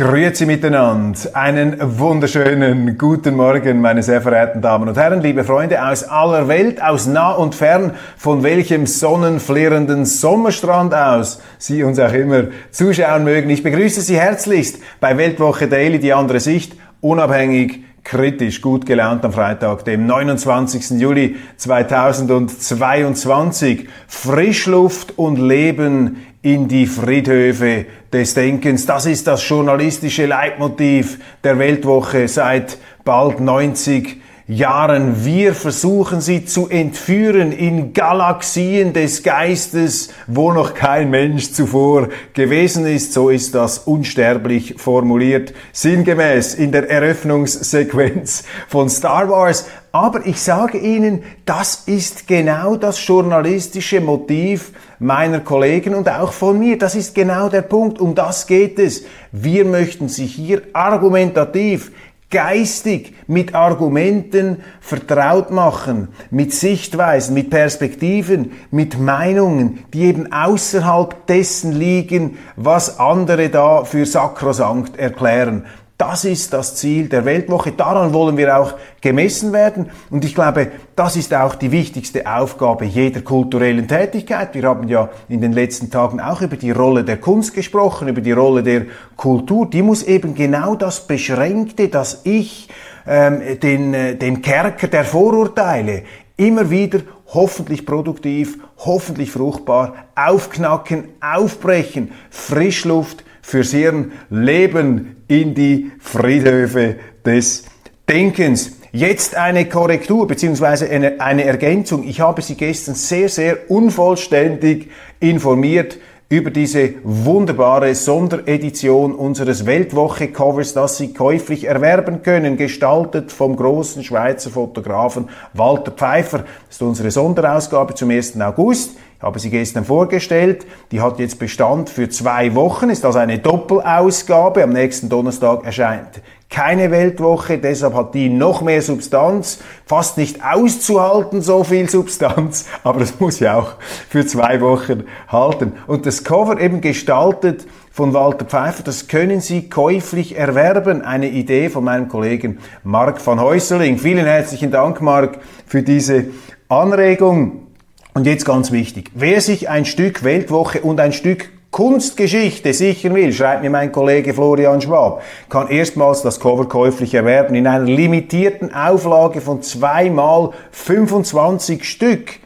Grüezi miteinander. Einen wunderschönen guten Morgen, meine sehr verehrten Damen und Herren, liebe Freunde aus aller Welt, aus nah und fern, von welchem sonnenflirrenden Sommerstrand aus Sie uns auch immer zuschauen mögen. Ich begrüße Sie herzlichst bei Weltwoche Daily, die andere Sicht, unabhängig, kritisch, gut gelaunt am Freitag, dem 29. Juli 2022. Frischluft und Leben in die Friedhöfe des Denkens. Das ist das journalistische Leitmotiv der Weltwoche seit bald 90 Jahren. Wir versuchen sie zu entführen in Galaxien des Geistes, wo noch kein Mensch zuvor gewesen ist. So ist das unsterblich formuliert, sinngemäß in der Eröffnungssequenz von Star Wars. Aber ich sage Ihnen, das ist genau das journalistische Motiv meiner Kollegen und auch von mir. Das ist genau der Punkt. Um das geht es. Wir möchten Sie hier argumentativ geistig mit Argumenten vertraut machen, mit Sichtweisen, mit Perspektiven, mit Meinungen, die eben außerhalb dessen liegen, was andere da für sakrosankt erklären. Das ist das Ziel der Weltwoche. Daran wollen wir auch gemessen werden. Und ich glaube, das ist auch die wichtigste Aufgabe jeder kulturellen Tätigkeit. Wir haben ja in den letzten Tagen auch über die Rolle der Kunst gesprochen, über die Rolle der Kultur. Die muss eben genau das Beschränkte, das Ich, ähm, den, äh, den Kerker der Vorurteile immer wieder hoffentlich produktiv, hoffentlich fruchtbar aufknacken, aufbrechen, Frischluft fürs Hirn, Leben in die Friedhöfe des Denkens. Jetzt eine Korrektur bzw. Eine, eine Ergänzung. Ich habe Sie gestern sehr, sehr unvollständig informiert über diese wunderbare Sonderedition unseres Weltwoche-Covers, das Sie käuflich erwerben können, gestaltet vom großen Schweizer Fotografen Walter Pfeiffer. Das ist unsere Sonderausgabe zum 1. August. Habe sie gestern vorgestellt. Die hat jetzt Bestand für zwei Wochen, ist also eine Doppelausgabe. Am nächsten Donnerstag erscheint keine Weltwoche, deshalb hat die noch mehr Substanz. Fast nicht auszuhalten, so viel Substanz, aber es muss ja auch für zwei Wochen halten. Und das Cover eben gestaltet von Walter Pfeiffer, das können Sie käuflich erwerben. Eine Idee von meinem Kollegen Mark van Häuseling. Vielen herzlichen Dank, Mark, für diese Anregung. Und jetzt ganz wichtig, wer sich ein Stück Weltwoche und ein Stück Kunstgeschichte sichern will, schreibt mir mein Kollege Florian Schwab, kann erstmals das Cover käuflich erwerben in einer limitierten Auflage von zweimal 25 Stück.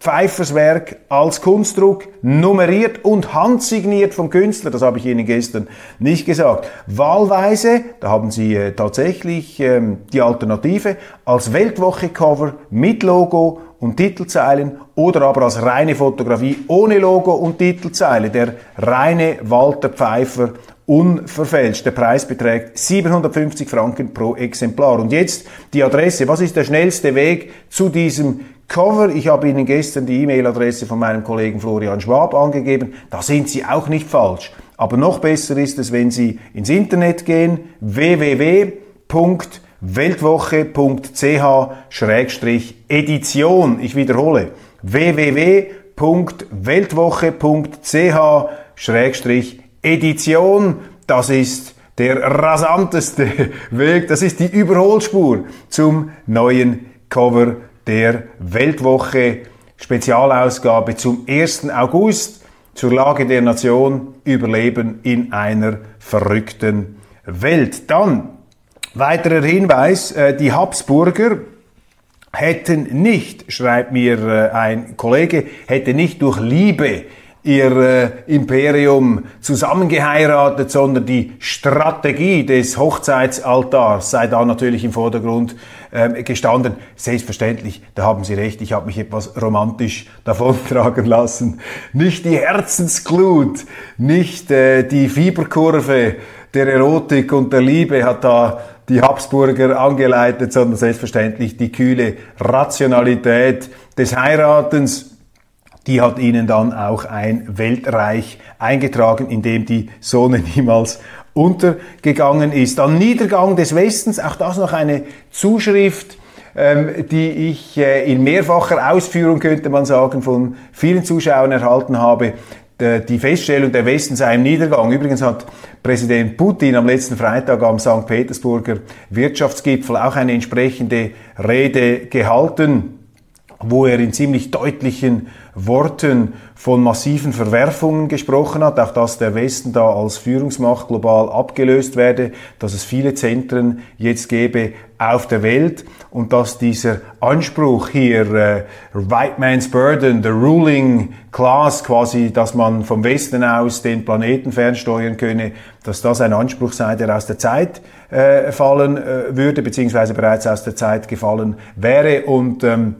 Pfeiffers Werk als Kunstdruck, nummeriert und handsigniert vom Künstler, das habe ich Ihnen gestern nicht gesagt. Wahlweise, da haben Sie äh, tatsächlich ähm, die Alternative, als Weltwoche-Cover mit Logo und Titelzeilen oder aber als reine Fotografie ohne Logo und Titelzeile. Der reine Walter Pfeiffer unverfälscht. Der Preis beträgt 750 Franken pro Exemplar. Und jetzt die Adresse. Was ist der schnellste Weg zu diesem Cover? Ich habe Ihnen gestern die E-Mail-Adresse von meinem Kollegen Florian Schwab angegeben. Da sind Sie auch nicht falsch. Aber noch besser ist es, wenn Sie ins Internet gehen, www weltwoche.ch-edition. Ich wiederhole, www.weltwoche.ch-edition. Das ist der rasanteste Weg, das ist die Überholspur zum neuen Cover der Weltwoche Spezialausgabe zum 1. August zur Lage der Nation Überleben in einer verrückten Welt. Dann Weiterer Hinweis, äh, die Habsburger hätten nicht, schreibt mir äh, ein Kollege, hätte nicht durch Liebe ihr äh, Imperium zusammengeheiratet, sondern die Strategie des Hochzeitsaltars sei da natürlich im Vordergrund äh, gestanden. Selbstverständlich, da haben Sie recht, ich habe mich etwas romantisch davontragen lassen. Nicht die Herzensglut, nicht äh, die Fieberkurve der Erotik und der Liebe hat da die Habsburger angeleitet, sondern selbstverständlich die kühle Rationalität des Heiratens. Die hat ihnen dann auch ein Weltreich eingetragen, in dem die Sonne niemals untergegangen ist. Am Niedergang des Westens, auch das noch eine Zuschrift, ähm, die ich äh, in mehrfacher Ausführung, könnte man sagen, von vielen Zuschauern erhalten habe. die Feststellung, der Westen sei im Niedergang. Übrigens hat Präsident Putin am letzten Freitag am St. Petersburger Wirtschaftsgipfel auch eine entsprechende Rede gehalten wo er in ziemlich deutlichen Worten von massiven Verwerfungen gesprochen hat, auch dass der Westen da als Führungsmacht global abgelöst werde, dass es viele Zentren jetzt gäbe auf der Welt und dass dieser Anspruch hier, äh, White Man's Burden, the ruling class quasi, dass man vom Westen aus den Planeten fernsteuern könne, dass das ein Anspruch sei, der aus der Zeit äh, fallen äh, würde, beziehungsweise bereits aus der Zeit gefallen wäre. Und ähm,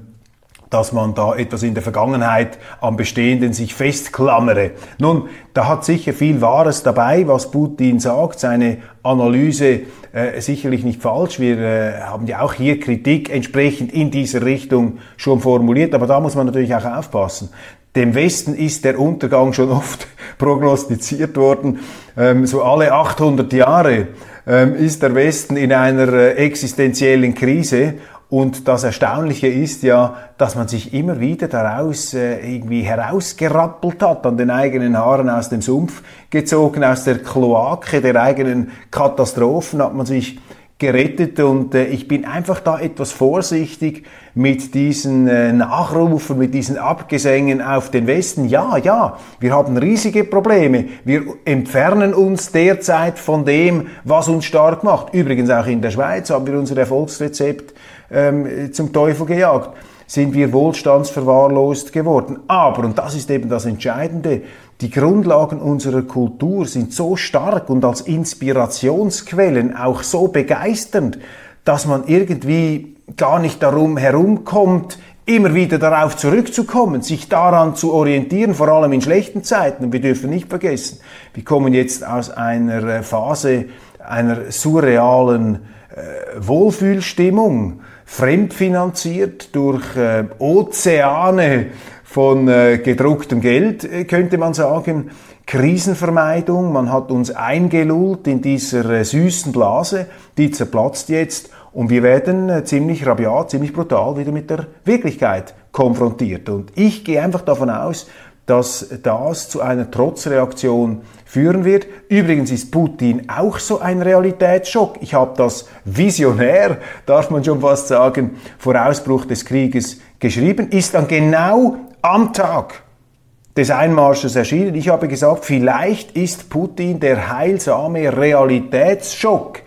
dass man da etwas in der Vergangenheit am Bestehenden sich festklammere. Nun, da hat sicher viel Wahres dabei, was Putin sagt, seine Analyse äh, sicherlich nicht falsch. Wir äh, haben ja auch hier Kritik entsprechend in dieser Richtung schon formuliert, aber da muss man natürlich auch aufpassen. Dem Westen ist der Untergang schon oft prognostiziert worden. Ähm, so alle 800 Jahre ähm, ist der Westen in einer äh, existenziellen Krise und das Erstaunliche ist ja, dass man sich immer wieder daraus äh, irgendwie herausgerappelt hat, an den eigenen Haaren aus dem Sumpf gezogen, aus der Kloake der eigenen Katastrophen hat man sich gerettet. Und äh, ich bin einfach da etwas vorsichtig mit diesen äh, Nachrufen, mit diesen Abgesängen auf den Westen. Ja, ja, wir haben riesige Probleme. Wir entfernen uns derzeit von dem, was uns stark macht. Übrigens auch in der Schweiz haben wir unser Erfolgsrezept ähm, zum Teufel gejagt, sind wir wohlstandsverwahrlost geworden. Aber, und das ist eben das Entscheidende, die Grundlagen unserer Kultur sind so stark und als Inspirationsquellen auch so begeisternd, dass man irgendwie gar nicht darum herumkommt, immer wieder darauf zurückzukommen, sich daran zu orientieren, vor allem in schlechten Zeiten. Und wir dürfen nicht vergessen, wir kommen jetzt aus einer äh, Phase einer surrealen äh, Wohlfühlstimmung, fremdfinanziert durch äh, Ozeane von äh, gedrucktem Geld, äh, könnte man sagen. Krisenvermeidung, man hat uns eingelullt in dieser äh, süßen Blase, die zerplatzt jetzt und wir werden äh, ziemlich rabiat, ziemlich brutal wieder mit der Wirklichkeit konfrontiert. Und ich gehe einfach davon aus, dass das zu einer Trotzreaktion führen wird. Übrigens ist Putin auch so ein Realitätsschock. Ich habe das visionär, darf man schon fast sagen, vor Ausbruch des Krieges geschrieben, ist dann genau am Tag des Einmarsches erschienen. Ich habe gesagt, vielleicht ist Putin der heilsame Realitätsschock,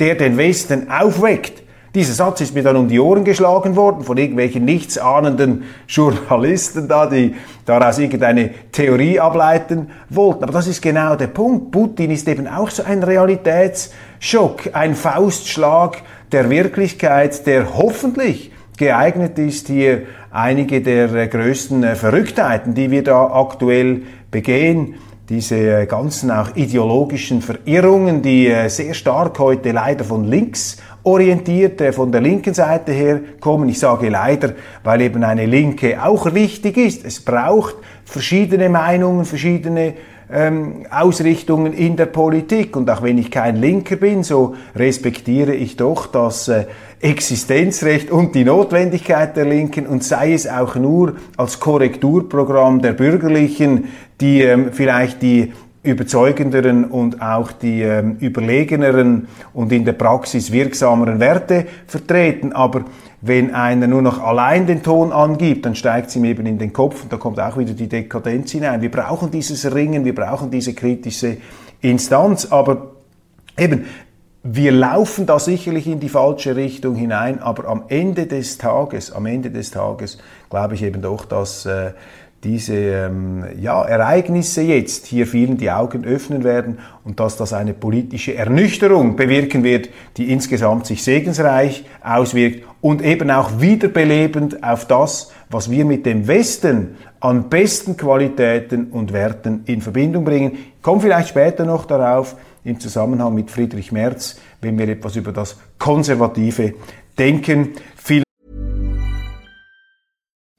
der den Westen aufweckt dieser Satz ist mir dann um die Ohren geschlagen worden von irgendwelchen nichtsahnenden Journalisten da, die daraus irgendeine Theorie ableiten wollten. Aber das ist genau der Punkt. Putin ist eben auch so ein Realitätsschock, ein Faustschlag der Wirklichkeit, der hoffentlich geeignet ist, hier einige der größten Verrücktheiten, die wir da aktuell begehen, diese ganzen auch ideologischen Verirrungen, die sehr stark heute leider von links orientiert äh, von der linken Seite her kommen. Ich sage leider, weil eben eine Linke auch wichtig ist. Es braucht verschiedene Meinungen, verschiedene ähm, Ausrichtungen in der Politik. Und auch wenn ich kein Linker bin, so respektiere ich doch das äh, Existenzrecht und die Notwendigkeit der Linken und sei es auch nur als Korrekturprogramm der Bürgerlichen, die ähm, vielleicht die überzeugenderen und auch die ähm, überlegeneren und in der Praxis wirksameren Werte vertreten. Aber wenn einer nur noch allein den Ton angibt, dann steigt es ihm eben in den Kopf und da kommt auch wieder die Dekadenz hinein. Wir brauchen dieses Ringen, wir brauchen diese kritische Instanz, aber eben, wir laufen da sicherlich in die falsche Richtung hinein, aber am Ende des Tages, am Ende des Tages glaube ich eben doch, dass äh, diese ähm, ja, Ereignisse jetzt hier vielen die Augen öffnen werden und dass das eine politische Ernüchterung bewirken wird, die insgesamt sich segensreich auswirkt und eben auch wiederbelebend auf das, was wir mit dem Westen an besten Qualitäten und Werten in Verbindung bringen. Ich komme vielleicht später noch darauf im Zusammenhang mit Friedrich Merz, wenn wir etwas über das konservative Denken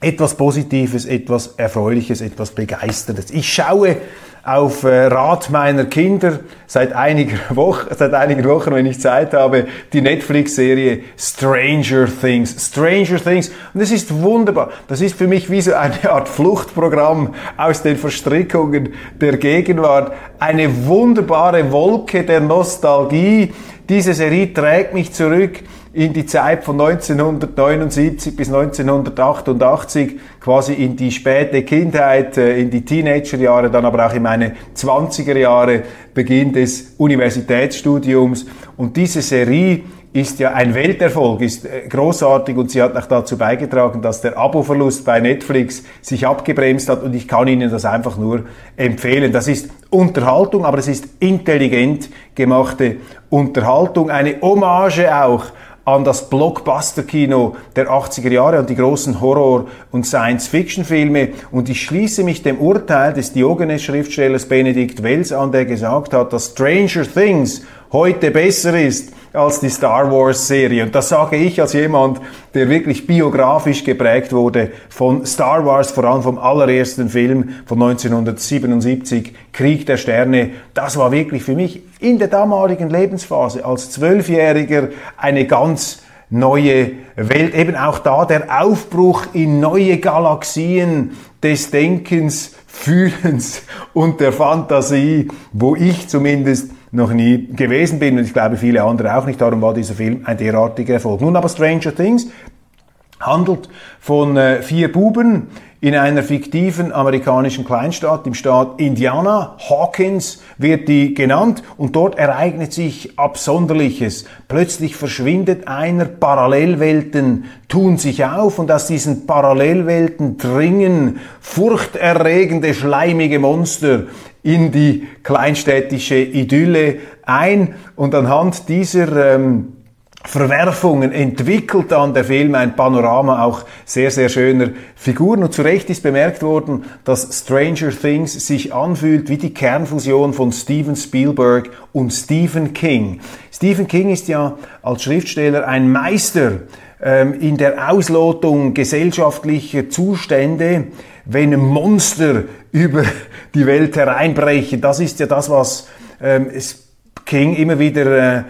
etwas Positives, etwas Erfreuliches, etwas Begeisterndes. Ich schaue auf äh, Rat meiner Kinder seit einiger Woche, seit einigen Wochen, wenn ich Zeit habe, die Netflix-Serie Stranger Things. Stranger Things. Und es ist wunderbar. Das ist für mich wie so eine Art Fluchtprogramm aus den Verstrickungen der Gegenwart. Eine wunderbare Wolke der Nostalgie. Diese Serie trägt mich zurück in die Zeit von 1979 bis 1988, quasi in die späte Kindheit, äh, in die Teenagerjahre, dann aber auch in meine 20er Jahre, Beginn des Universitätsstudiums. Und diese Serie ist ja ein Welterfolg, ist äh, großartig und sie hat auch dazu beigetragen, dass der Aboverlust bei Netflix sich abgebremst hat und ich kann Ihnen das einfach nur empfehlen. Das ist Unterhaltung, aber es ist intelligent gemachte Unterhaltung, eine Hommage auch an das Blockbuster-Kino der 80er Jahre, an die großen Horror- und Science-Fiction-Filme. Und ich schließe mich dem Urteil des Diogenes-Schriftstellers Benedikt Wells an, der gesagt hat, dass Stranger Things heute besser ist als die Star Wars Serie. Und das sage ich als jemand, der wirklich biografisch geprägt wurde von Star Wars, vor allem vom allerersten Film von 1977, Krieg der Sterne. Das war wirklich für mich in der damaligen Lebensphase als Zwölfjähriger eine ganz neue Welt. Eben auch da der Aufbruch in neue Galaxien des Denkens, Fühlens und der Fantasie, wo ich zumindest noch nie gewesen bin und ich glaube viele andere auch nicht. Darum war dieser Film ein derartiger Erfolg. Nun aber Stranger Things handelt von äh, vier Buben in einer fiktiven amerikanischen Kleinstadt im Staat Indiana. Hawkins wird die genannt und dort ereignet sich Absonderliches. Plötzlich verschwindet einer, Parallelwelten tun sich auf und aus diesen Parallelwelten dringen furchterregende, schleimige Monster in die kleinstädtische Idylle ein und anhand dieser ähm, Verwerfungen entwickelt dann der Film ein Panorama auch sehr, sehr schöner Figuren. Und zu Recht ist bemerkt worden, dass Stranger Things sich anfühlt wie die Kernfusion von Steven Spielberg und Stephen King. Stephen King ist ja als Schriftsteller ein Meister ähm, in der Auslotung gesellschaftlicher Zustände, wenn Monster über die Welt hereinbrechen. Das ist ja das, was ähm, King immer wieder äh,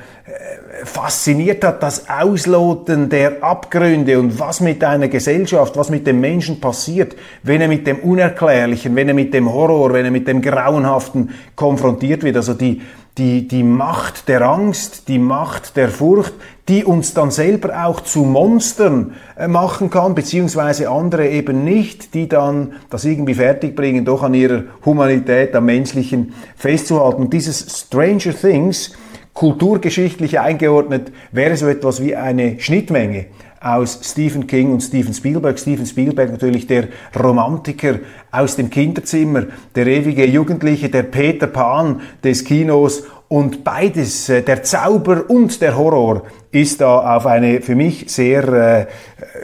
fasziniert hat, das Ausloten der Abgründe und was mit einer Gesellschaft, was mit dem Menschen passiert, wenn er mit dem Unerklärlichen, wenn er mit dem Horror, wenn er mit dem Grauenhaften konfrontiert wird. Also die, die, die Macht der Angst, die Macht der Furcht, die uns dann selber auch zu Monstern äh, machen kann, beziehungsweise andere eben nicht, die dann das irgendwie fertigbringen, doch an ihrer Humanität, am Menschlichen festzuhalten. Und dieses Stranger Things, kulturgeschichtlich eingeordnet, wäre so etwas wie eine Schnittmenge aus Stephen King und Steven Spielberg. Steven Spielberg natürlich der Romantiker aus dem Kinderzimmer, der ewige Jugendliche, der Peter Pan des Kinos und beides, äh, der Zauber und der Horror, ist da auf eine für mich sehr äh,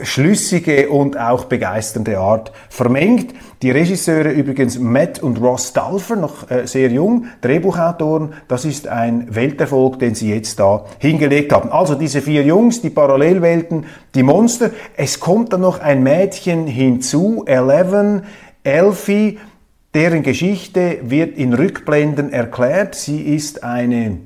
schlüssige und auch begeisternde Art vermengt. Die Regisseure übrigens Matt und Ross Dalfer, noch äh, sehr jung, Drehbuchautoren, das ist ein Welterfolg, den sie jetzt da hingelegt haben. Also diese vier Jungs, die Parallelwelten, die Monster. Es kommt dann noch ein Mädchen hinzu, Eleven, Elfie, deren Geschichte wird in Rückblenden erklärt. Sie ist eine,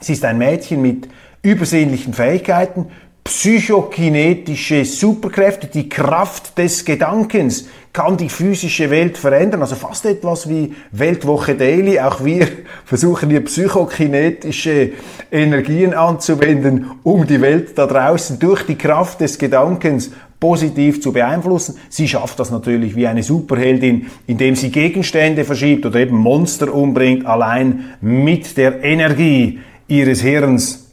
sie ist ein Mädchen mit übersinnlichen Fähigkeiten, psychokinetische Superkräfte, die Kraft des Gedankens kann die physische Welt verändern. Also fast etwas wie Weltwoche Daily. Auch wir versuchen hier psychokinetische Energien anzuwenden, um die Welt da draußen durch die Kraft des Gedankens positiv zu beeinflussen. Sie schafft das natürlich wie eine Superheldin, indem sie Gegenstände verschiebt oder eben Monster umbringt, allein mit der Energie ihres Hirns.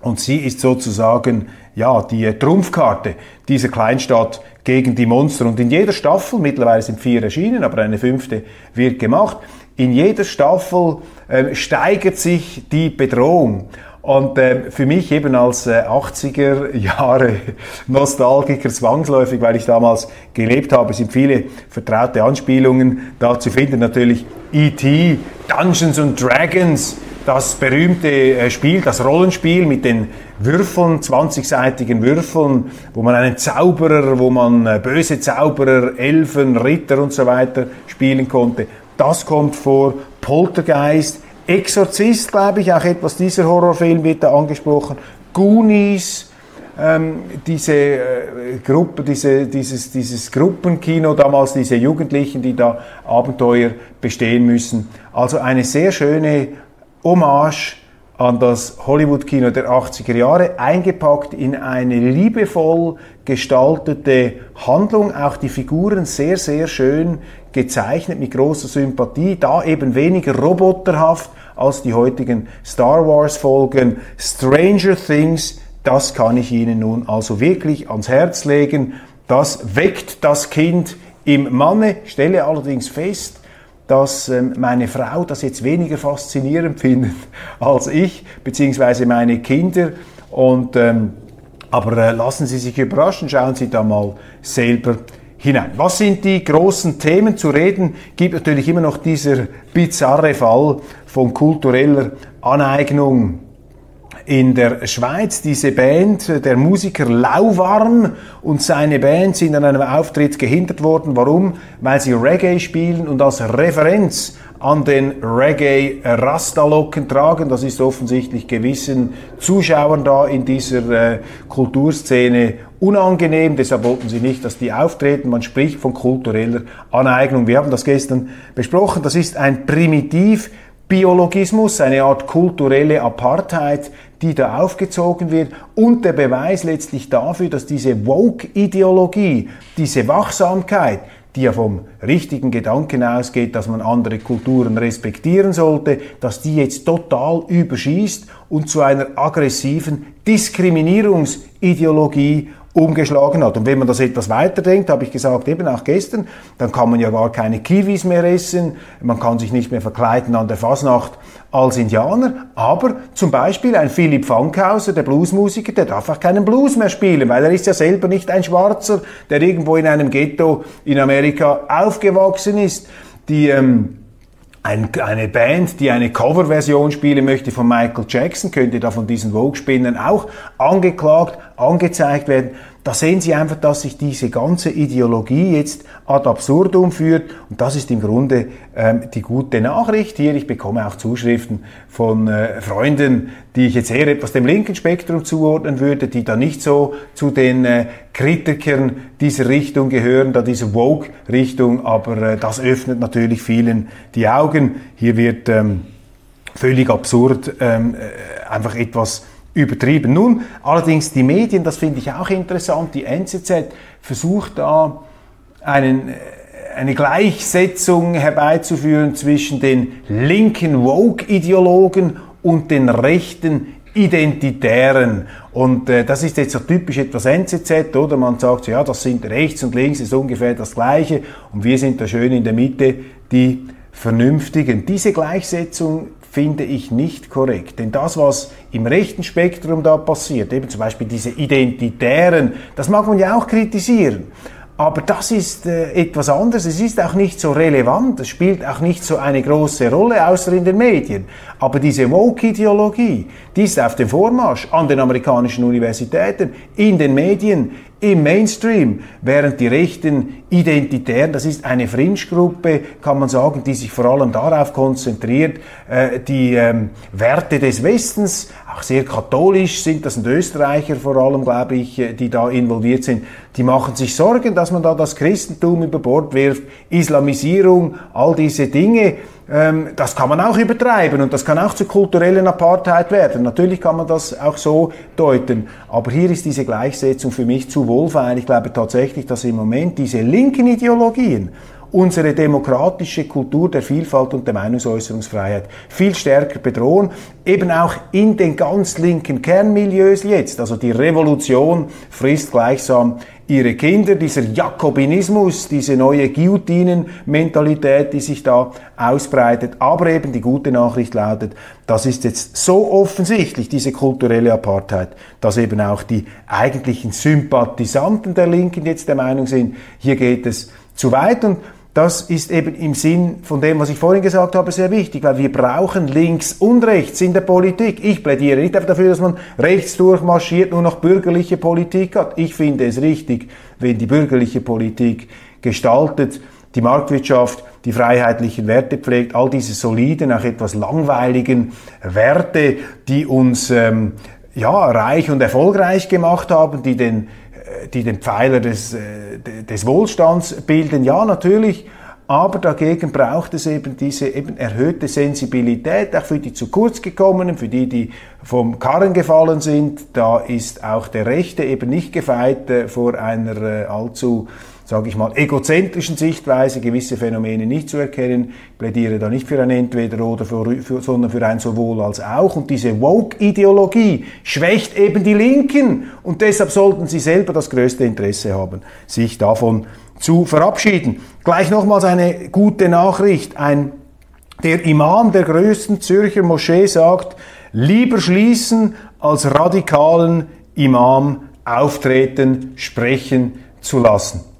Und sie ist sozusagen ja, die Trumpfkarte dieser Kleinstadt gegen die Monster. Und in jeder Staffel, mittlerweile sind vier erschienen, aber eine fünfte wird gemacht, in jeder Staffel äh, steigert sich die Bedrohung. Und äh, für mich eben als äh, 80er Jahre Nostalgiker zwangsläufig, weil ich damals gelebt habe, sind viele vertraute Anspielungen da zu finden. Natürlich E.T., Dungeons and Dragons, das berühmte äh, Spiel, das Rollenspiel mit den Würfeln, 20-seitigen Würfeln, wo man einen Zauberer, wo man äh, böse Zauberer, Elfen, Ritter und so weiter spielen konnte. Das kommt vor. Poltergeist, Exorzist, glaube ich, auch etwas dieser Horrorfilm wird da angesprochen. Goonies, ähm, diese äh, Gruppe, diese, dieses, dieses Gruppenkino damals, diese Jugendlichen, die da Abenteuer bestehen müssen. Also eine sehr schöne Hommage an das Hollywood-Kino der 80er Jahre, eingepackt in eine liebevoll gestaltete Handlung, auch die Figuren sehr, sehr schön gezeichnet, mit großer Sympathie, da eben weniger roboterhaft als die heutigen Star Wars-Folgen. Stranger Things, das kann ich Ihnen nun also wirklich ans Herz legen. Das weckt das Kind im Manne, stelle allerdings fest, dass ähm, meine Frau das jetzt weniger faszinierend findet als ich, beziehungsweise meine Kinder. Und, ähm, aber äh, lassen Sie sich überraschen, schauen Sie da mal selber hinein. Was sind die großen Themen zu reden? Gibt natürlich immer noch dieser bizarre Fall von kultureller Aneignung in der Schweiz. Diese Band, der Musiker Lauwarm und seine Band sind an einem Auftritt gehindert worden. Warum? Weil sie Reggae spielen und als Referenz an den Reggae Rastalocken tragen. Das ist offensichtlich gewissen Zuschauern da in dieser äh, Kulturszene unangenehm. Deshalb wollten sie nicht, dass die auftreten. Man spricht von kultureller Aneignung. Wir haben das gestern besprochen. Das ist ein Primitiv Biologismus, eine Art kulturelle Apartheid, die da aufgezogen wird und der Beweis letztlich dafür, dass diese Woke-Ideologie, diese Wachsamkeit, die ja vom richtigen Gedanken ausgeht, dass man andere Kulturen respektieren sollte, dass die jetzt total überschießt und zu einer aggressiven Diskriminierungsideologie umgeschlagen hat. Und wenn man das etwas weiterdenkt, habe ich gesagt, eben auch gestern, dann kann man ja gar keine Kiwis mehr essen, man kann sich nicht mehr verkleiden an der Fasnacht als Indianer, aber zum Beispiel ein Philipp Fankhauser, der Bluesmusiker, der darf auch keinen Blues mehr spielen, weil er ist ja selber nicht ein Schwarzer, der irgendwo in einem Ghetto in Amerika aufgewachsen ist. Die ähm, ein, eine Band, die eine Coverversion spielen möchte von Michael Jackson, könnte da von diesen Vogue-Spinnern auch angeklagt, angezeigt werden. Da sehen Sie einfach, dass sich diese ganze Ideologie jetzt ad absurdum führt. Und das ist im Grunde ähm, die gute Nachricht hier. Ich bekomme auch Zuschriften von äh, Freunden, die ich jetzt eher etwas dem linken Spektrum zuordnen würde, die da nicht so zu den äh, Kritikern dieser Richtung gehören, da diese Woke-Richtung. Aber äh, das öffnet natürlich vielen die Augen. Hier wird ähm, völlig absurd ähm, äh, einfach etwas übertrieben. Nun, allerdings die Medien, das finde ich auch interessant, die NZZ versucht da einen, äh, eine Gleichsetzung herbeizuführen zwischen den linken Woke-Ideologen und den rechten Identitären. Und äh, das ist jetzt so typisch etwas NZZ, oder? Man sagt, ja, das sind rechts und links ist ungefähr das Gleiche und wir sind da schön in der Mitte die Vernünftigen. Diese Gleichsetzung finde ich nicht korrekt. Denn das, was im rechten Spektrum da passiert, eben zum Beispiel diese Identitären, das mag man ja auch kritisieren. Aber das ist äh, etwas anderes. Es ist auch nicht so relevant. Es spielt auch nicht so eine große Rolle, außer in den Medien. Aber diese Woke-Ideologie, die ist auf dem Vormarsch an den amerikanischen Universitäten, in den Medien, im Mainstream, während die rechten Identitären, das ist eine Fringe-Gruppe, kann man sagen, die sich vor allem darauf konzentriert, äh, die ähm, Werte des Westens, auch sehr katholisch sind, das sind Österreicher vor allem, glaube ich, äh, die da involviert sind, die machen sich Sorgen, dass man da das Christentum über Bord wirft, Islamisierung, all diese Dinge, ähm, das kann man auch übertreiben und das kann auch zur kulturellen Apartheid werden. Natürlich kann man das auch so deuten, aber hier ist diese Gleichsetzung für mich zu wohlfeil. Ich glaube tatsächlich, dass im Moment diese linken Ideologien unsere demokratische Kultur der Vielfalt und der Meinungsäußerungsfreiheit viel stärker bedrohen, eben auch in den ganz linken Kernmilieus jetzt. Also die Revolution frisst gleichsam ihre Kinder, dieser Jakobinismus, diese neue Guillotinen-Mentalität, die sich da ausbreitet. Aber eben die gute Nachricht lautet, das ist jetzt so offensichtlich, diese kulturelle Apartheid, dass eben auch die eigentlichen Sympathisanten der Linken jetzt der Meinung sind, hier geht es zu weit und das ist eben im Sinn von dem, was ich vorhin gesagt habe, sehr wichtig, weil wir brauchen links und rechts in der Politik. Ich plädiere nicht dafür, dass man rechts durchmarschiert, nur noch bürgerliche Politik hat. Ich finde es richtig, wenn die bürgerliche Politik gestaltet, die Marktwirtschaft, die freiheitlichen Werte pflegt, all diese soliden, auch etwas langweiligen Werte, die uns ähm, ja, reich und erfolgreich gemacht haben, die den die den Pfeiler des, äh, des Wohlstands bilden. Ja, natürlich, aber dagegen braucht es eben diese eben erhöhte Sensibilität, auch für die zu kurz gekommenen, für die, die vom Karren gefallen sind. Da ist auch der Rechte eben nicht gefeit äh, vor einer äh, allzu sage ich mal, egozentrischen Sichtweise gewisse Phänomene nicht zu erkennen. Ich plädiere da nicht für ein Entweder-Oder, sondern für ein sowohl als auch. Und diese Woke-Ideologie schwächt eben die Linken. Und deshalb sollten sie selber das größte Interesse haben, sich davon zu verabschieden. Gleich nochmals eine gute Nachricht. Ein, der Imam der größten Zürcher Moschee sagt, lieber schließen als radikalen Imam auftreten, sprechen zu lassen.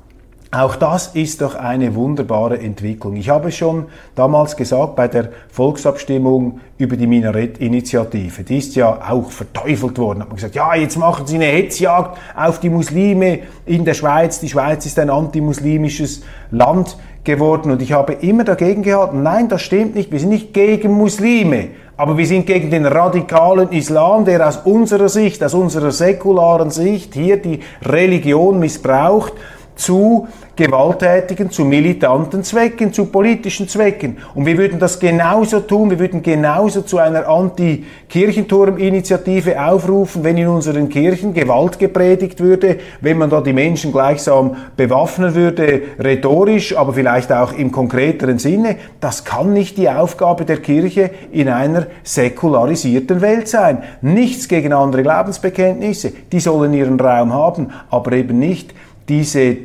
Auch das ist doch eine wunderbare Entwicklung. Ich habe schon damals gesagt bei der Volksabstimmung über die Minarett-Initiative. Die ist ja auch verteufelt worden. Hat man gesagt, ja, jetzt machen Sie eine Hetzjagd auf die Muslime in der Schweiz. Die Schweiz ist ein antimuslimisches Land geworden. Und ich habe immer dagegen gehalten, nein, das stimmt nicht. Wir sind nicht gegen Muslime. Aber wir sind gegen den radikalen Islam, der aus unserer Sicht, aus unserer säkularen Sicht hier die Religion missbraucht zu gewalttätigen, zu militanten Zwecken, zu politischen Zwecken. Und wir würden das genauso tun, wir würden genauso zu einer Anti-Kirchenturm-Initiative aufrufen, wenn in unseren Kirchen Gewalt gepredigt würde, wenn man da die Menschen gleichsam bewaffnen würde, rhetorisch, aber vielleicht auch im konkreteren Sinne. Das kann nicht die Aufgabe der Kirche in einer säkularisierten Welt sein. Nichts gegen andere Glaubensbekenntnisse, die sollen ihren Raum haben, aber eben nicht diese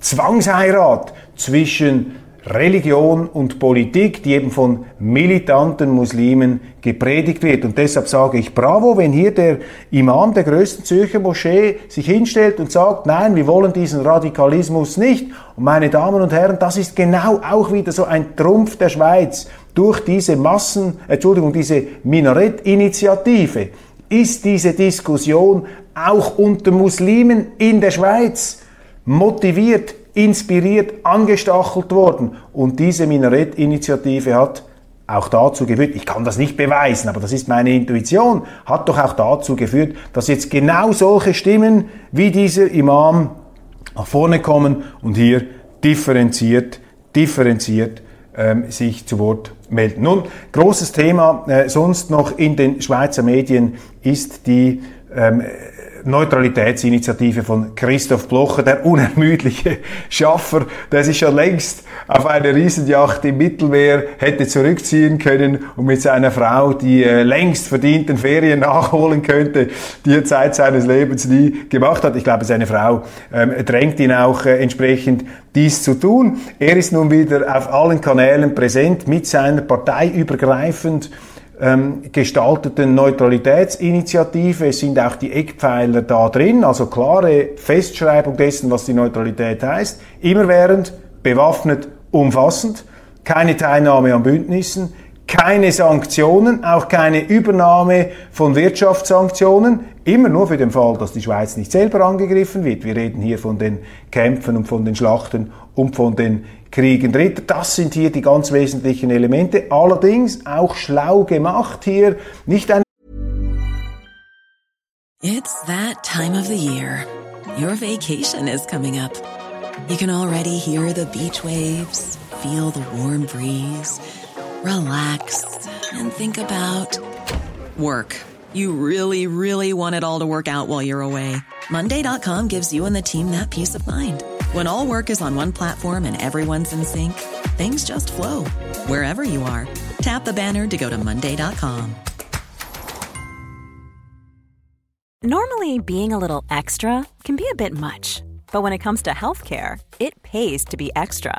Zwangsheirat zwischen Religion und Politik, die eben von militanten Muslimen gepredigt wird. Und deshalb sage ich bravo, wenn hier der Imam der größten Zürcher Moschee sich hinstellt und sagt, nein, wir wollen diesen Radikalismus nicht. Und meine Damen und Herren, das ist genau auch wieder so ein Trumpf der Schweiz. Durch diese Massen, Entschuldigung, diese Minarett-Initiative ist diese Diskussion auch unter Muslimen in der Schweiz motiviert, inspiriert, angestachelt worden. Und diese Minarett-Initiative hat auch dazu geführt, ich kann das nicht beweisen, aber das ist meine Intuition, hat doch auch dazu geführt, dass jetzt genau solche Stimmen wie dieser Imam nach vorne kommen und hier differenziert, differenziert ähm, sich zu Wort melden. Nun, großes Thema äh, sonst noch in den Schweizer Medien ist die ähm, Neutralitätsinitiative von Christoph Blocher, der unermüdliche Schaffer, der sich schon längst auf eine Riesenjacht im Mittelmeer hätte zurückziehen können und mit seiner Frau die äh, längst verdienten Ferien nachholen könnte, die er Zeit seines Lebens nie gemacht hat. Ich glaube, seine Frau ähm, drängt ihn auch äh, entsprechend dies zu tun. Er ist nun wieder auf allen Kanälen präsent mit seiner Partei übergreifend ähm, gestalteten Neutralitätsinitiative. Es sind auch die Eckpfeiler da drin, also klare Festschreibung dessen, was die Neutralität heißt. Immerwährend, bewaffnet, umfassend, keine Teilnahme an Bündnissen, keine Sanktionen, auch keine Übernahme von Wirtschaftssanktionen, immer nur für den Fall, dass die Schweiz nicht selber angegriffen wird. Wir reden hier von den Kämpfen und von den Schlachten und von den Kriegen. Dritter, das sind hier die ganz wesentlichen Elemente. Allerdings auch schlau gemacht hier, nicht ein It's that time of the year. Your vacation is coming up. You can already hear the beach waves, feel the warm breeze, relax and think about work. You really, really want it all to work out while you're away. Monday.com gives you and the team that peace of mind. When all work is on one platform and everyone's in sync, things just flow wherever you are. Tap the banner to go to Monday.com. Normally, being a little extra can be a bit much, but when it comes to healthcare, it pays to be extra.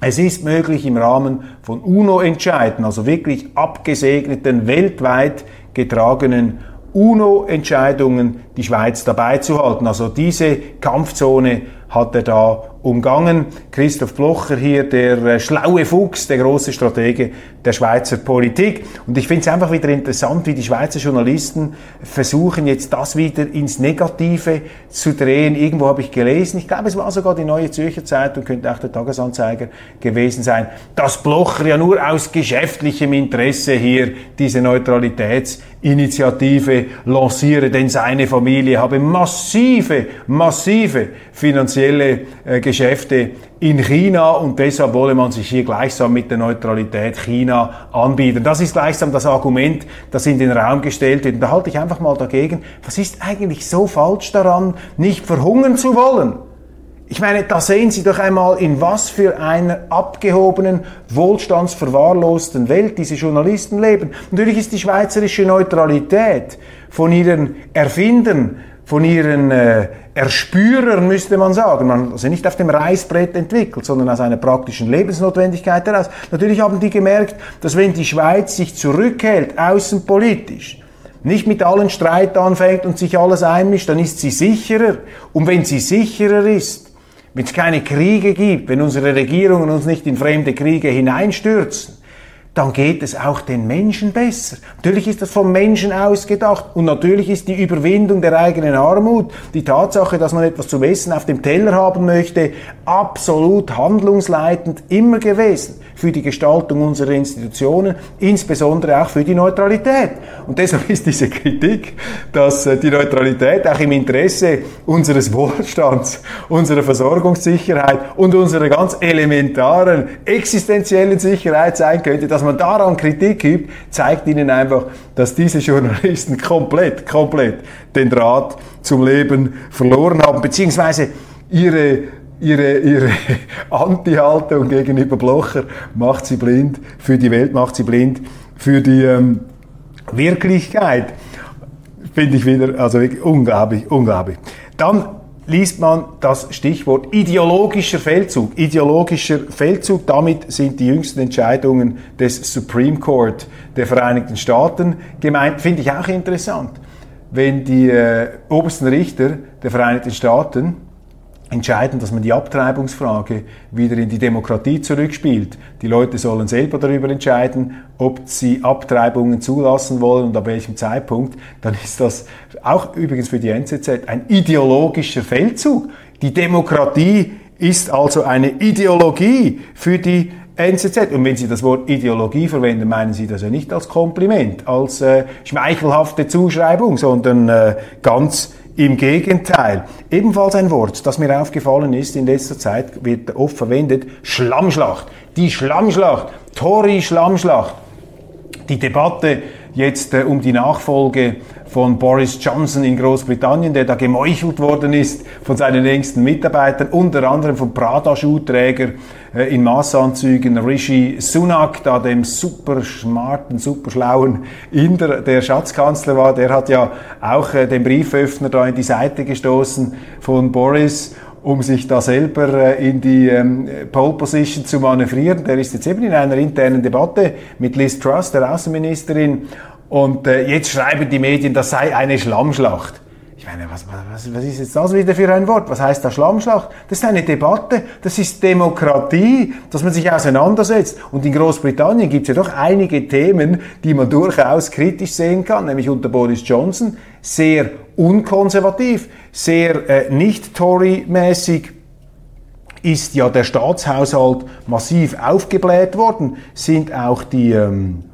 Es ist möglich im Rahmen von UNO-Entscheiden, also wirklich abgesegneten, weltweit getragenen UNO-Entscheidungen, die Schweiz dabei zu halten. Also diese Kampfzone hat er da umgangen. Christoph Blocher hier, der äh, schlaue Fuchs, der große Stratege der Schweizer Politik. Und ich finde es einfach wieder interessant, wie die Schweizer Journalisten versuchen, jetzt das wieder ins Negative zu drehen. Irgendwo habe ich gelesen, ich glaube, es war sogar die Neue Zürcher Zeitung, könnte auch der Tagesanzeiger gewesen sein, dass Blocher ja nur aus geschäftlichem Interesse hier diese Neutralitätsinitiative lanciere, denn seine Familie habe massive, massive finanzielle äh, Geschäfte in China und deshalb wolle man sich hier gleichsam mit der Neutralität China anbieten. Das ist gleichsam das Argument, das in den Raum gestellt wird. Und da halte ich einfach mal dagegen, was ist eigentlich so falsch daran, nicht verhungern zu wollen? Ich meine, da sehen Sie doch einmal, in was für einer abgehobenen, wohlstandsverwahrlosten Welt diese Journalisten leben. Natürlich ist die schweizerische Neutralität von ihren Erfindern von ihren äh, Erspürern, müsste man sagen. Man also nicht auf dem Reißbrett entwickelt, sondern aus einer praktischen Lebensnotwendigkeit heraus. Natürlich haben die gemerkt, dass wenn die Schweiz sich zurückhält, außenpolitisch, nicht mit allen Streit anfängt und sich alles einmischt, dann ist sie sicherer. Und wenn sie sicherer ist, wenn es keine Kriege gibt, wenn unsere Regierungen uns nicht in fremde Kriege hineinstürzen, dann geht es auch den Menschen besser. Natürlich ist das vom Menschen ausgedacht und natürlich ist die Überwindung der eigenen Armut, die Tatsache, dass man etwas zu essen auf dem Teller haben möchte, absolut handlungsleitend immer gewesen für die Gestaltung unserer Institutionen, insbesondere auch für die Neutralität. Und deshalb ist diese Kritik, dass äh, die Neutralität auch im Interesse unseres Wohlstands, unserer Versorgungssicherheit und unserer ganz elementaren existenziellen Sicherheit sein könnte, dass man daran Kritik gibt, zeigt ihnen einfach, dass diese Journalisten komplett, komplett den Draht zum Leben verloren haben, beziehungsweise ihre ihre, ihre Anti-Haltung gegenüber Blocher macht sie blind für die Welt, macht sie blind für die ähm, Wirklichkeit. Finde ich wieder, also unglaublich, unglaublich. Dann liest man das Stichwort ideologischer Feldzug. Ideologischer Feldzug, damit sind die jüngsten Entscheidungen des Supreme Court der Vereinigten Staaten gemeint. Finde ich auch interessant. Wenn die äh, obersten Richter der Vereinigten Staaten entscheiden, dass man die Abtreibungsfrage wieder in die Demokratie zurückspielt. Die Leute sollen selber darüber entscheiden, ob sie Abtreibungen zulassen wollen und ab welchem Zeitpunkt. Dann ist das auch übrigens für die NZZ ein ideologischer Feldzug. Die Demokratie ist also eine Ideologie für die NZZ. Und wenn Sie das Wort Ideologie verwenden, meinen Sie das ja nicht als Kompliment, als äh, schmeichelhafte Zuschreibung, sondern äh, ganz im Gegenteil. Ebenfalls ein Wort, das mir aufgefallen ist, in letzter Zeit wird oft verwendet, Schlammschlacht. Die Schlammschlacht, Tory-Schlammschlacht. Die Debatte jetzt äh, um die Nachfolge von Boris Johnson in Großbritannien, der da gemeuchelt worden ist von seinen engsten Mitarbeitern, unter anderem vom Prada-Schuhträger äh, in Maßanzügen Rishi Sunak, da dem super smarten, super schlauen Inder, der Schatzkanzler war, der hat ja auch äh, den Brieföffner da in die Seite gestoßen von Boris um sich da selber äh, in die ähm, Pole Position zu manövrieren. Der ist jetzt eben in einer internen Debatte mit Liz Truss, der Außenministerin, und äh, jetzt schreiben die Medien, das sei eine Schlammschlacht. Ich meine, was, was, was ist jetzt das wieder für ein Wort? Was heißt da Schlammschlacht? Das ist eine Debatte, das ist Demokratie, dass man sich auseinandersetzt. Und in Großbritannien gibt es ja doch einige Themen, die man durchaus kritisch sehen kann, nämlich unter Boris Johnson sehr unkonservativ, sehr äh, nicht Tory-mäßig ist ja der Staatshaushalt massiv aufgebläht worden, sind auch die, ähm,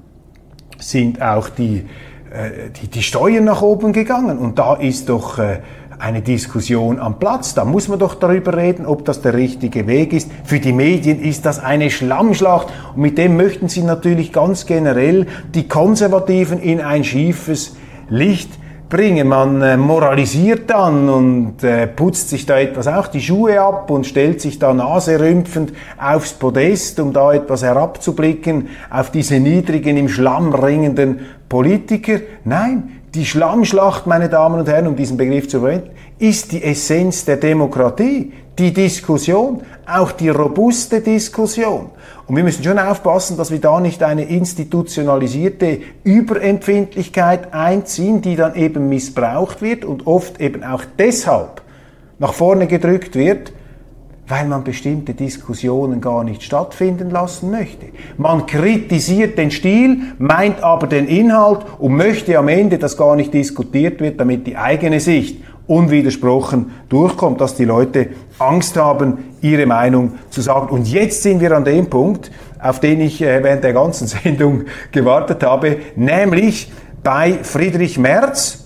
sind auch die, äh, die, die Steuern nach oben gegangen. Und da ist doch äh, eine Diskussion am Platz. Da muss man doch darüber reden, ob das der richtige Weg ist. Für die Medien ist das eine Schlammschlacht und mit dem möchten sie natürlich ganz generell die Konservativen in ein schiefes Licht bringen. Man äh, moralisiert dann und äh, putzt sich da etwas auch die Schuhe ab und stellt sich da naserümpfend aufs Podest, um da etwas herabzublicken auf diese niedrigen, im Schlamm ringenden Politiker. Nein, die Schlammschlacht, meine Damen und Herren, um diesen Begriff zu verwenden, ist die Essenz der Demokratie, die Diskussion, auch die robuste Diskussion. Und wir müssen schon aufpassen, dass wir da nicht eine institutionalisierte Überempfindlichkeit einziehen, die dann eben missbraucht wird und oft eben auch deshalb nach vorne gedrückt wird, weil man bestimmte Diskussionen gar nicht stattfinden lassen möchte. Man kritisiert den Stil, meint aber den Inhalt und möchte am Ende, dass gar nicht diskutiert wird, damit die eigene Sicht unwidersprochen durchkommt, dass die Leute Angst haben, ihre Meinung zu sagen. Und jetzt sind wir an dem Punkt, auf den ich äh, während der ganzen Sendung gewartet habe, nämlich bei Friedrich Merz,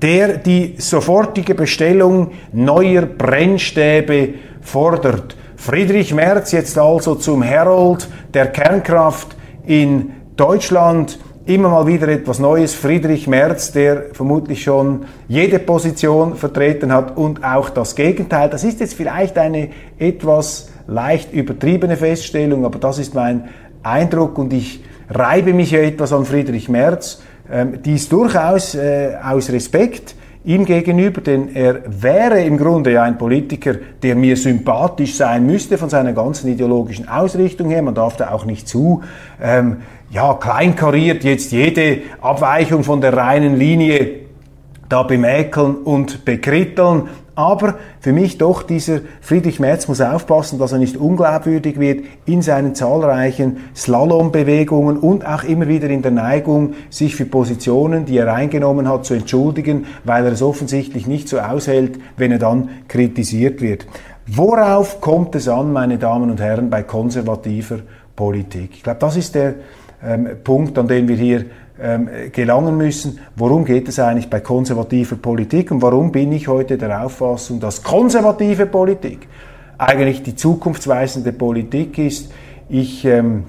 der die sofortige Bestellung neuer Brennstäbe fordert. Friedrich Merz jetzt also zum Herold der Kernkraft in Deutschland. Immer mal wieder etwas Neues. Friedrich Merz, der vermutlich schon jede Position vertreten hat und auch das Gegenteil. Das ist jetzt vielleicht eine etwas leicht übertriebene Feststellung, aber das ist mein Eindruck und ich reibe mich ja etwas an Friedrich Merz. Ähm, dies durchaus äh, aus Respekt ihm gegenüber, denn er wäre im Grunde ja ein Politiker, der mir sympathisch sein müsste von seiner ganzen ideologischen Ausrichtung her. Man darf da auch nicht zu ähm, ja, kleinkariert jetzt jede Abweichung von der reinen Linie da bemäkeln und bekritteln. Aber für mich doch dieser Friedrich Merz muss aufpassen, dass er nicht unglaubwürdig wird in seinen zahlreichen Slalombewegungen und auch immer wieder in der Neigung, sich für Positionen, die er eingenommen hat, zu entschuldigen, weil er es offensichtlich nicht so aushält, wenn er dann kritisiert wird. Worauf kommt es an, meine Damen und Herren, bei konservativer Politik? Ich glaube, das ist der ähm, Punkt, an dem wir hier ähm, gelangen müssen. Worum geht es eigentlich bei konservativer Politik und warum bin ich heute der Auffassung, dass konservative Politik eigentlich die zukunftsweisende Politik ist? Ich ähm,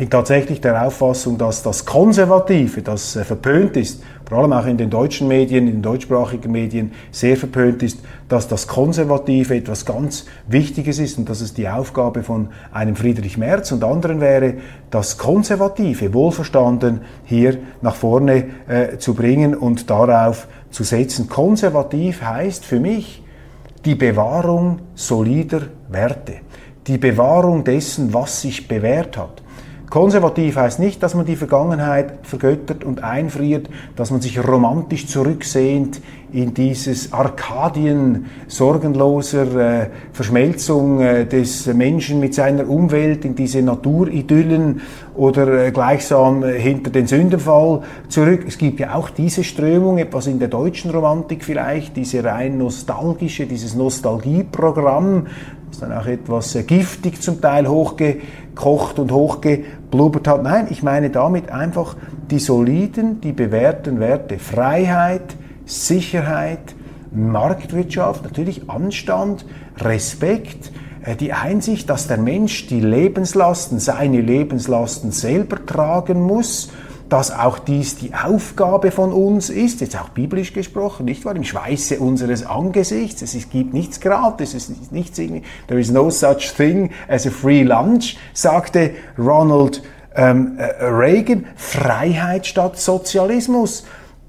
bin tatsächlich der Auffassung, dass das Konservative, das äh, verpönt ist, vor allem auch in den deutschen Medien, in den deutschsprachigen Medien sehr verpönt ist, dass das Konservative etwas ganz Wichtiges ist und dass es die Aufgabe von einem Friedrich Merz und anderen wäre, das Konservative wohlverstanden hier nach vorne äh, zu bringen und darauf zu setzen. Konservativ heißt für mich die Bewahrung solider Werte, die Bewahrung dessen, was sich bewährt hat. Konservativ heißt nicht, dass man die Vergangenheit vergöttert und einfriert, dass man sich romantisch zurücksehnt in dieses Arkadien sorgenloser äh, Verschmelzung äh, des Menschen mit seiner Umwelt, in diese Naturidyllen oder äh, gleichsam äh, hinter den Sündenfall zurück. Es gibt ja auch diese Strömung, etwas in der deutschen Romantik vielleicht, diese rein nostalgische, dieses Nostalgieprogramm, das dann auch etwas äh, giftig zum Teil hochgekocht und hochgeblubbert hat. Nein, ich meine damit einfach die soliden, die bewährten Werte Freiheit, Sicherheit, Marktwirtschaft, natürlich Anstand, Respekt, äh, die Einsicht, dass der Mensch die Lebenslasten, seine Lebenslasten selber tragen muss dass auch dies die Aufgabe von uns ist, jetzt auch biblisch gesprochen, nicht wahr? Im Schweiße unseres Angesichts. Es gibt nichts gratis, es ist nichts irgendwie, there is no such thing as a free lunch, sagte Ronald ähm, äh, Reagan. Freiheit statt Sozialismus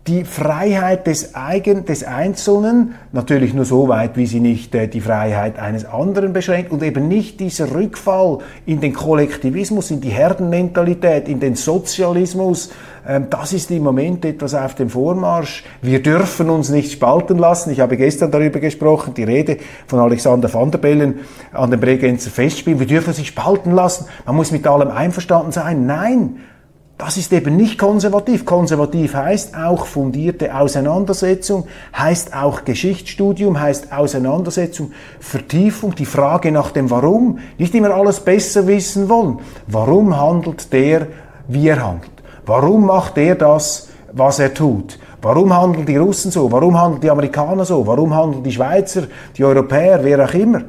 die Freiheit des, Eigen, des Einzelnen, natürlich nur so weit, wie sie nicht äh, die Freiheit eines anderen beschränkt und eben nicht dieser Rückfall in den Kollektivismus, in die Herdenmentalität, in den Sozialismus. Ähm, das ist im Moment etwas auf dem Vormarsch. Wir dürfen uns nicht spalten lassen. Ich habe gestern darüber gesprochen, die Rede von Alexander van der Bellen an den Bregenzer Festspielen. Wir dürfen sich spalten lassen. Man muss mit allem einverstanden sein. Nein, Das ist eben nicht konservativ. Konservativ heißt auch fundierte Auseinandersetzung, heißt auch Geschichtsstudium, heißt Auseinandersetzung, Vertiefung, die Frage nach dem Warum. Nicht immer alles besser wissen wollen. Warum handelt der, wie er handelt? Warum macht der das, was er tut? Warum handeln die Russen so? Warum handeln die Amerikaner so? Warum handeln die Schweizer, die Europäer, wer auch immer?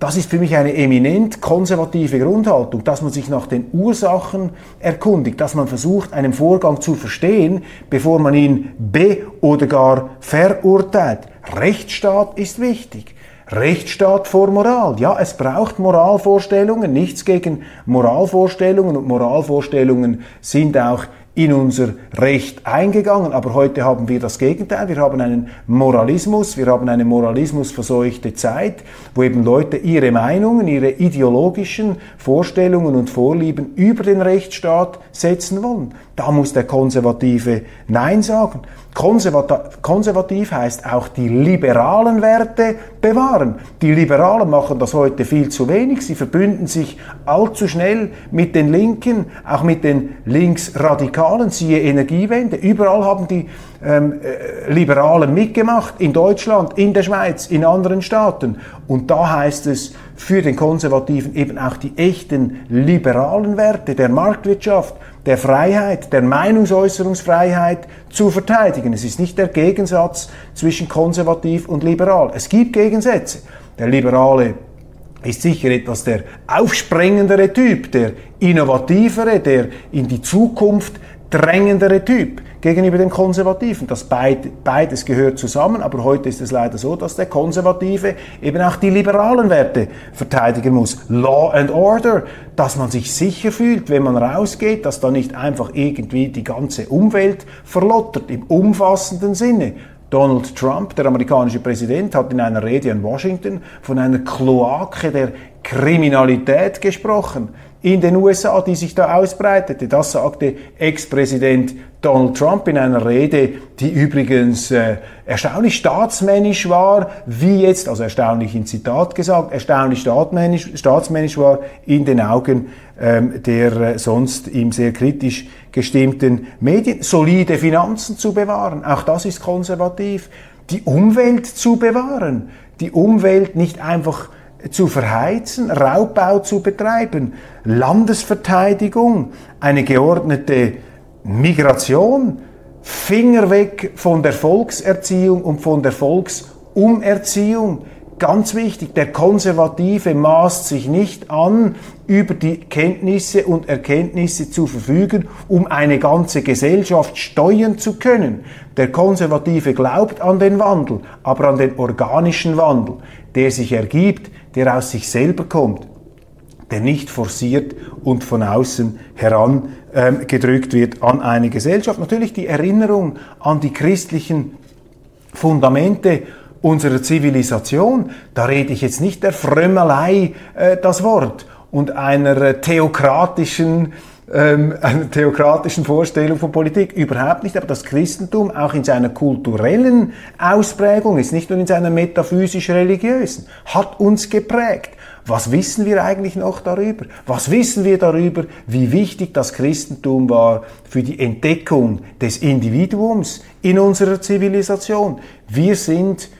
Das ist für mich eine eminent konservative Grundhaltung, dass man sich nach den Ursachen erkundigt, dass man versucht, einen Vorgang zu verstehen, bevor man ihn be- oder gar verurteilt. Rechtsstaat ist wichtig. Rechtsstaat vor Moral. Ja, es braucht Moralvorstellungen, nichts gegen Moralvorstellungen und Moralvorstellungen sind auch in unser Recht eingegangen. Aber heute haben wir das Gegenteil. Wir haben einen Moralismus, wir haben eine moralismusverseuchte Zeit, wo eben Leute ihre Meinungen, ihre ideologischen Vorstellungen und Vorlieben über den Rechtsstaat setzen wollen. Da muss der Konservative Nein sagen. Konservativ heißt auch die liberalen Werte bewahren. Die Liberalen machen das heute viel zu wenig. Sie verbünden sich allzu schnell mit den Linken, auch mit den Linksradikalen, siehe Energiewende. Überall haben die ähm, äh, Liberalen mitgemacht, in Deutschland, in der Schweiz, in anderen Staaten. Und da heißt es für den Konservativen eben auch die echten liberalen Werte der Marktwirtschaft, der Freiheit, der Meinungsäußerungsfreiheit zu verteidigen. Es ist nicht der Gegensatz zwischen konservativ und liberal. Es gibt Gegensätze. Der Liberale ist sicher etwas der aufsprengendere Typ, der innovativere, der in die Zukunft drängendere Typ gegenüber den Konservativen. Das beid, beides gehört zusammen, aber heute ist es leider so, dass der Konservative eben auch die liberalen Werte verteidigen muss. Law and Order, dass man sich sicher fühlt, wenn man rausgeht, dass da nicht einfach irgendwie die ganze Umwelt verlottert im umfassenden Sinne. Donald Trump, der amerikanische Präsident, hat in einer Rede in Washington von einer Kloake der Kriminalität gesprochen in den USA, die sich da ausbreitete. Das sagte Ex-Präsident Donald Trump in einer Rede, die übrigens äh, erstaunlich staatsmännisch war, wie jetzt, also erstaunlich in Zitat gesagt, erstaunlich staatsmännisch, staatsmännisch war in den Augen ähm, der äh, sonst ihm sehr kritisch gestimmten Medien, solide Finanzen zu bewahren. Auch das ist konservativ. Die Umwelt zu bewahren. Die Umwelt nicht einfach zu verheizen, Raubbau zu betreiben, Landesverteidigung, eine geordnete Migration, Finger weg von der Volkserziehung und von der Volksumerziehung. Ganz wichtig, der Konservative maßt sich nicht an, über die Kenntnisse und Erkenntnisse zu verfügen, um eine ganze Gesellschaft steuern zu können. Der Konservative glaubt an den Wandel, aber an den organischen Wandel, der sich ergibt, der aus sich selber kommt, der nicht forciert und von außen herangedrückt ähm, wird an eine Gesellschaft. Natürlich die Erinnerung an die christlichen Fundamente unserer Zivilisation. Da rede ich jetzt nicht der Frömmelei äh, das Wort und einer theokratischen ähm, einer theokratischen Vorstellung von Politik. Überhaupt nicht, aber das Christentum auch in seiner kulturellen Ausprägung, ist nicht nur in seiner metaphysisch-religiösen, hat uns geprägt. Was wissen wir eigentlich noch darüber? Was wissen wir darüber, wie wichtig das Christentum war für die Entdeckung des Individuums in unserer Zivilisation? Wir sind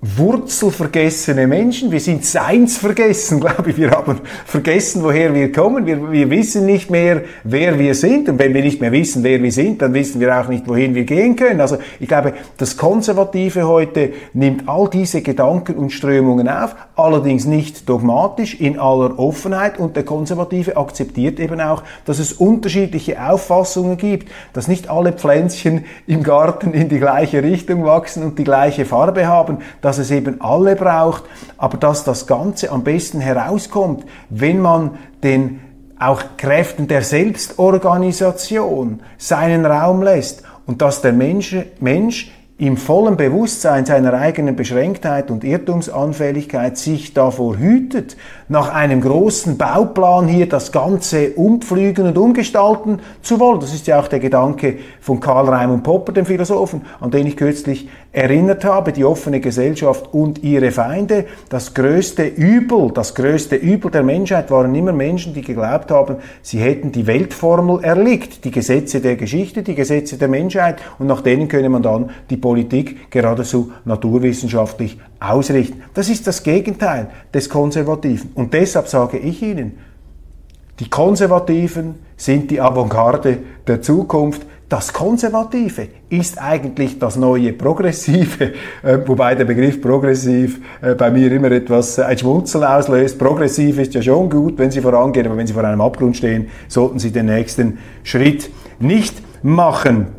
wurzelvergessene Menschen. Wir sind seinsvergessen, glaube ich. Wir haben vergessen, woher wir kommen. Wir, wir wissen nicht mehr, wer wir sind. Und wenn wir nicht mehr wissen, wer wir sind, dann wissen wir auch nicht, wohin wir gehen können. Also ich glaube, das Konservative heute nimmt all diese Gedanken und Strömungen auf, allerdings nicht dogmatisch, in aller Offenheit. Und der Konservative akzeptiert eben auch, dass es unterschiedliche Auffassungen gibt, dass nicht alle Pflänzchen im Garten in die gleiche Richtung wachsen und die gleiche Farbe haben, dass es eben alle braucht, aber dass das Ganze am besten herauskommt, wenn man den auch Kräften der Selbstorganisation seinen Raum lässt und dass der Mensch, Mensch im vollen Bewusstsein seiner eigenen Beschränktheit und Irrtumsanfälligkeit sich davor hütet, nach einem großen Bauplan hier das Ganze umpflügen und umgestalten zu wollen. Das ist ja auch der Gedanke von Karl Raimund Popper, dem Philosophen, an den ich kürzlich erinnert habe, die offene Gesellschaft und ihre Feinde. Das größte Übel, das größte Übel der Menschheit waren immer Menschen, die geglaubt haben, sie hätten die Weltformel erlickt, die Gesetze der Geschichte, die Gesetze der Menschheit und nach denen könne man dann die Politik geradezu naturwissenschaftlich ausrichten. Das ist das Gegenteil des Konservativen. Und deshalb sage ich Ihnen, die Konservativen sind die Avantgarde der Zukunft. Das Konservative ist eigentlich das neue Progressive, äh, wobei der Begriff progressiv äh, bei mir immer etwas äh, ein Schmunzeln auslöst. Progressiv ist ja schon gut, wenn Sie vorangehen, aber wenn Sie vor einem Abgrund stehen, sollten Sie den nächsten Schritt nicht machen.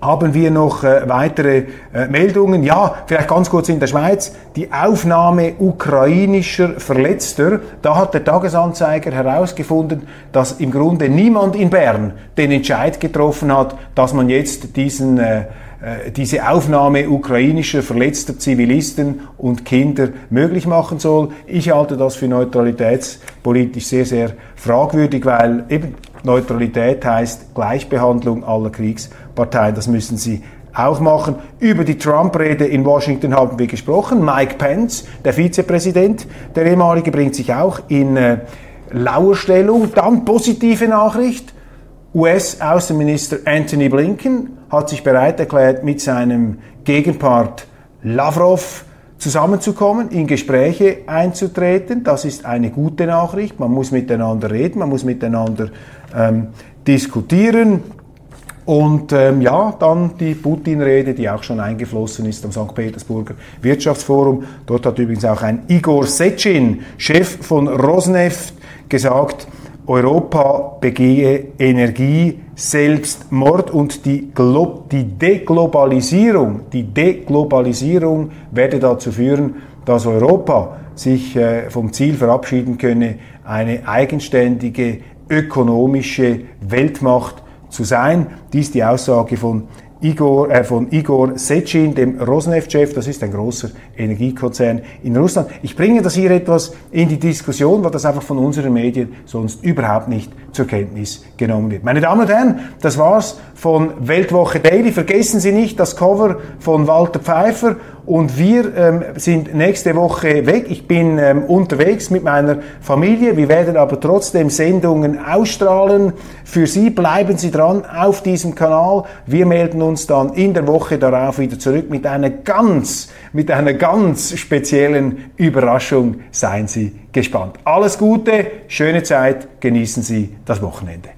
Haben wir noch äh, weitere äh, Meldungen? Ja, vielleicht ganz kurz in der Schweiz. Die Aufnahme ukrainischer Verletzter. Da hat der Tagesanzeiger herausgefunden, dass im Grunde niemand in Bern den Entscheid getroffen hat, dass man jetzt diesen äh, äh, diese Aufnahme ukrainischer verletzter Zivilisten und Kinder möglich machen soll. Ich halte das für neutralitätspolitisch sehr, sehr fragwürdig, weil eben Neutralität heißt Gleichbehandlung aller Kriegsparteien. Das müssen Sie auch machen. Über die Trump-Rede in Washington haben wir gesprochen. Mike Pence, der Vizepräsident, der ehemalige, bringt sich auch in äh, Lauerstellung. Dann positive Nachricht. US-Außenminister Anthony Blinken hat sich bereit erklärt, mit seinem Gegenpart Lavrov zusammenzukommen, in Gespräche einzutreten. Das ist eine gute Nachricht. Man muss miteinander reden, man muss miteinander ähm, diskutieren. Und ähm, ja, dann die Putin-Rede, die auch schon eingeflossen ist am St. Petersburger Wirtschaftsforum. Dort hat übrigens auch ein Igor Sechin, Chef von Rosneft, gesagt, Europa begehe Energie, Selbstmord und die, Glo die Deglobalisierung, die Deglobalisierung werde dazu führen, dass Europa sich äh, vom Ziel verabschieden könne, eine eigenständige ökonomische Weltmacht zu sein. Dies die Aussage von Igor, äh, von Igor Sechin, dem Rosneft-Chef. Das ist ein großer Energiekonzern in Russland. Ich bringe das hier etwas in die Diskussion, weil das einfach von unseren Medien sonst überhaupt nicht zur Kenntnis genommen wird. Meine Damen und Herren, das war's von Weltwoche Daily. Vergessen Sie nicht das Cover von Walter Pfeiffer und wir ähm, sind nächste Woche weg. Ich bin ähm, unterwegs mit meiner Familie. Wir werden aber trotzdem Sendungen ausstrahlen. Für Sie bleiben Sie dran auf diesem Kanal. Wir melden uns dann in der Woche darauf wieder zurück mit einer ganz, mit einer ganz speziellen Überraschung. Seien Sie gespannt. Alles Gute, schöne Zeit, genießen Sie das Wochenende.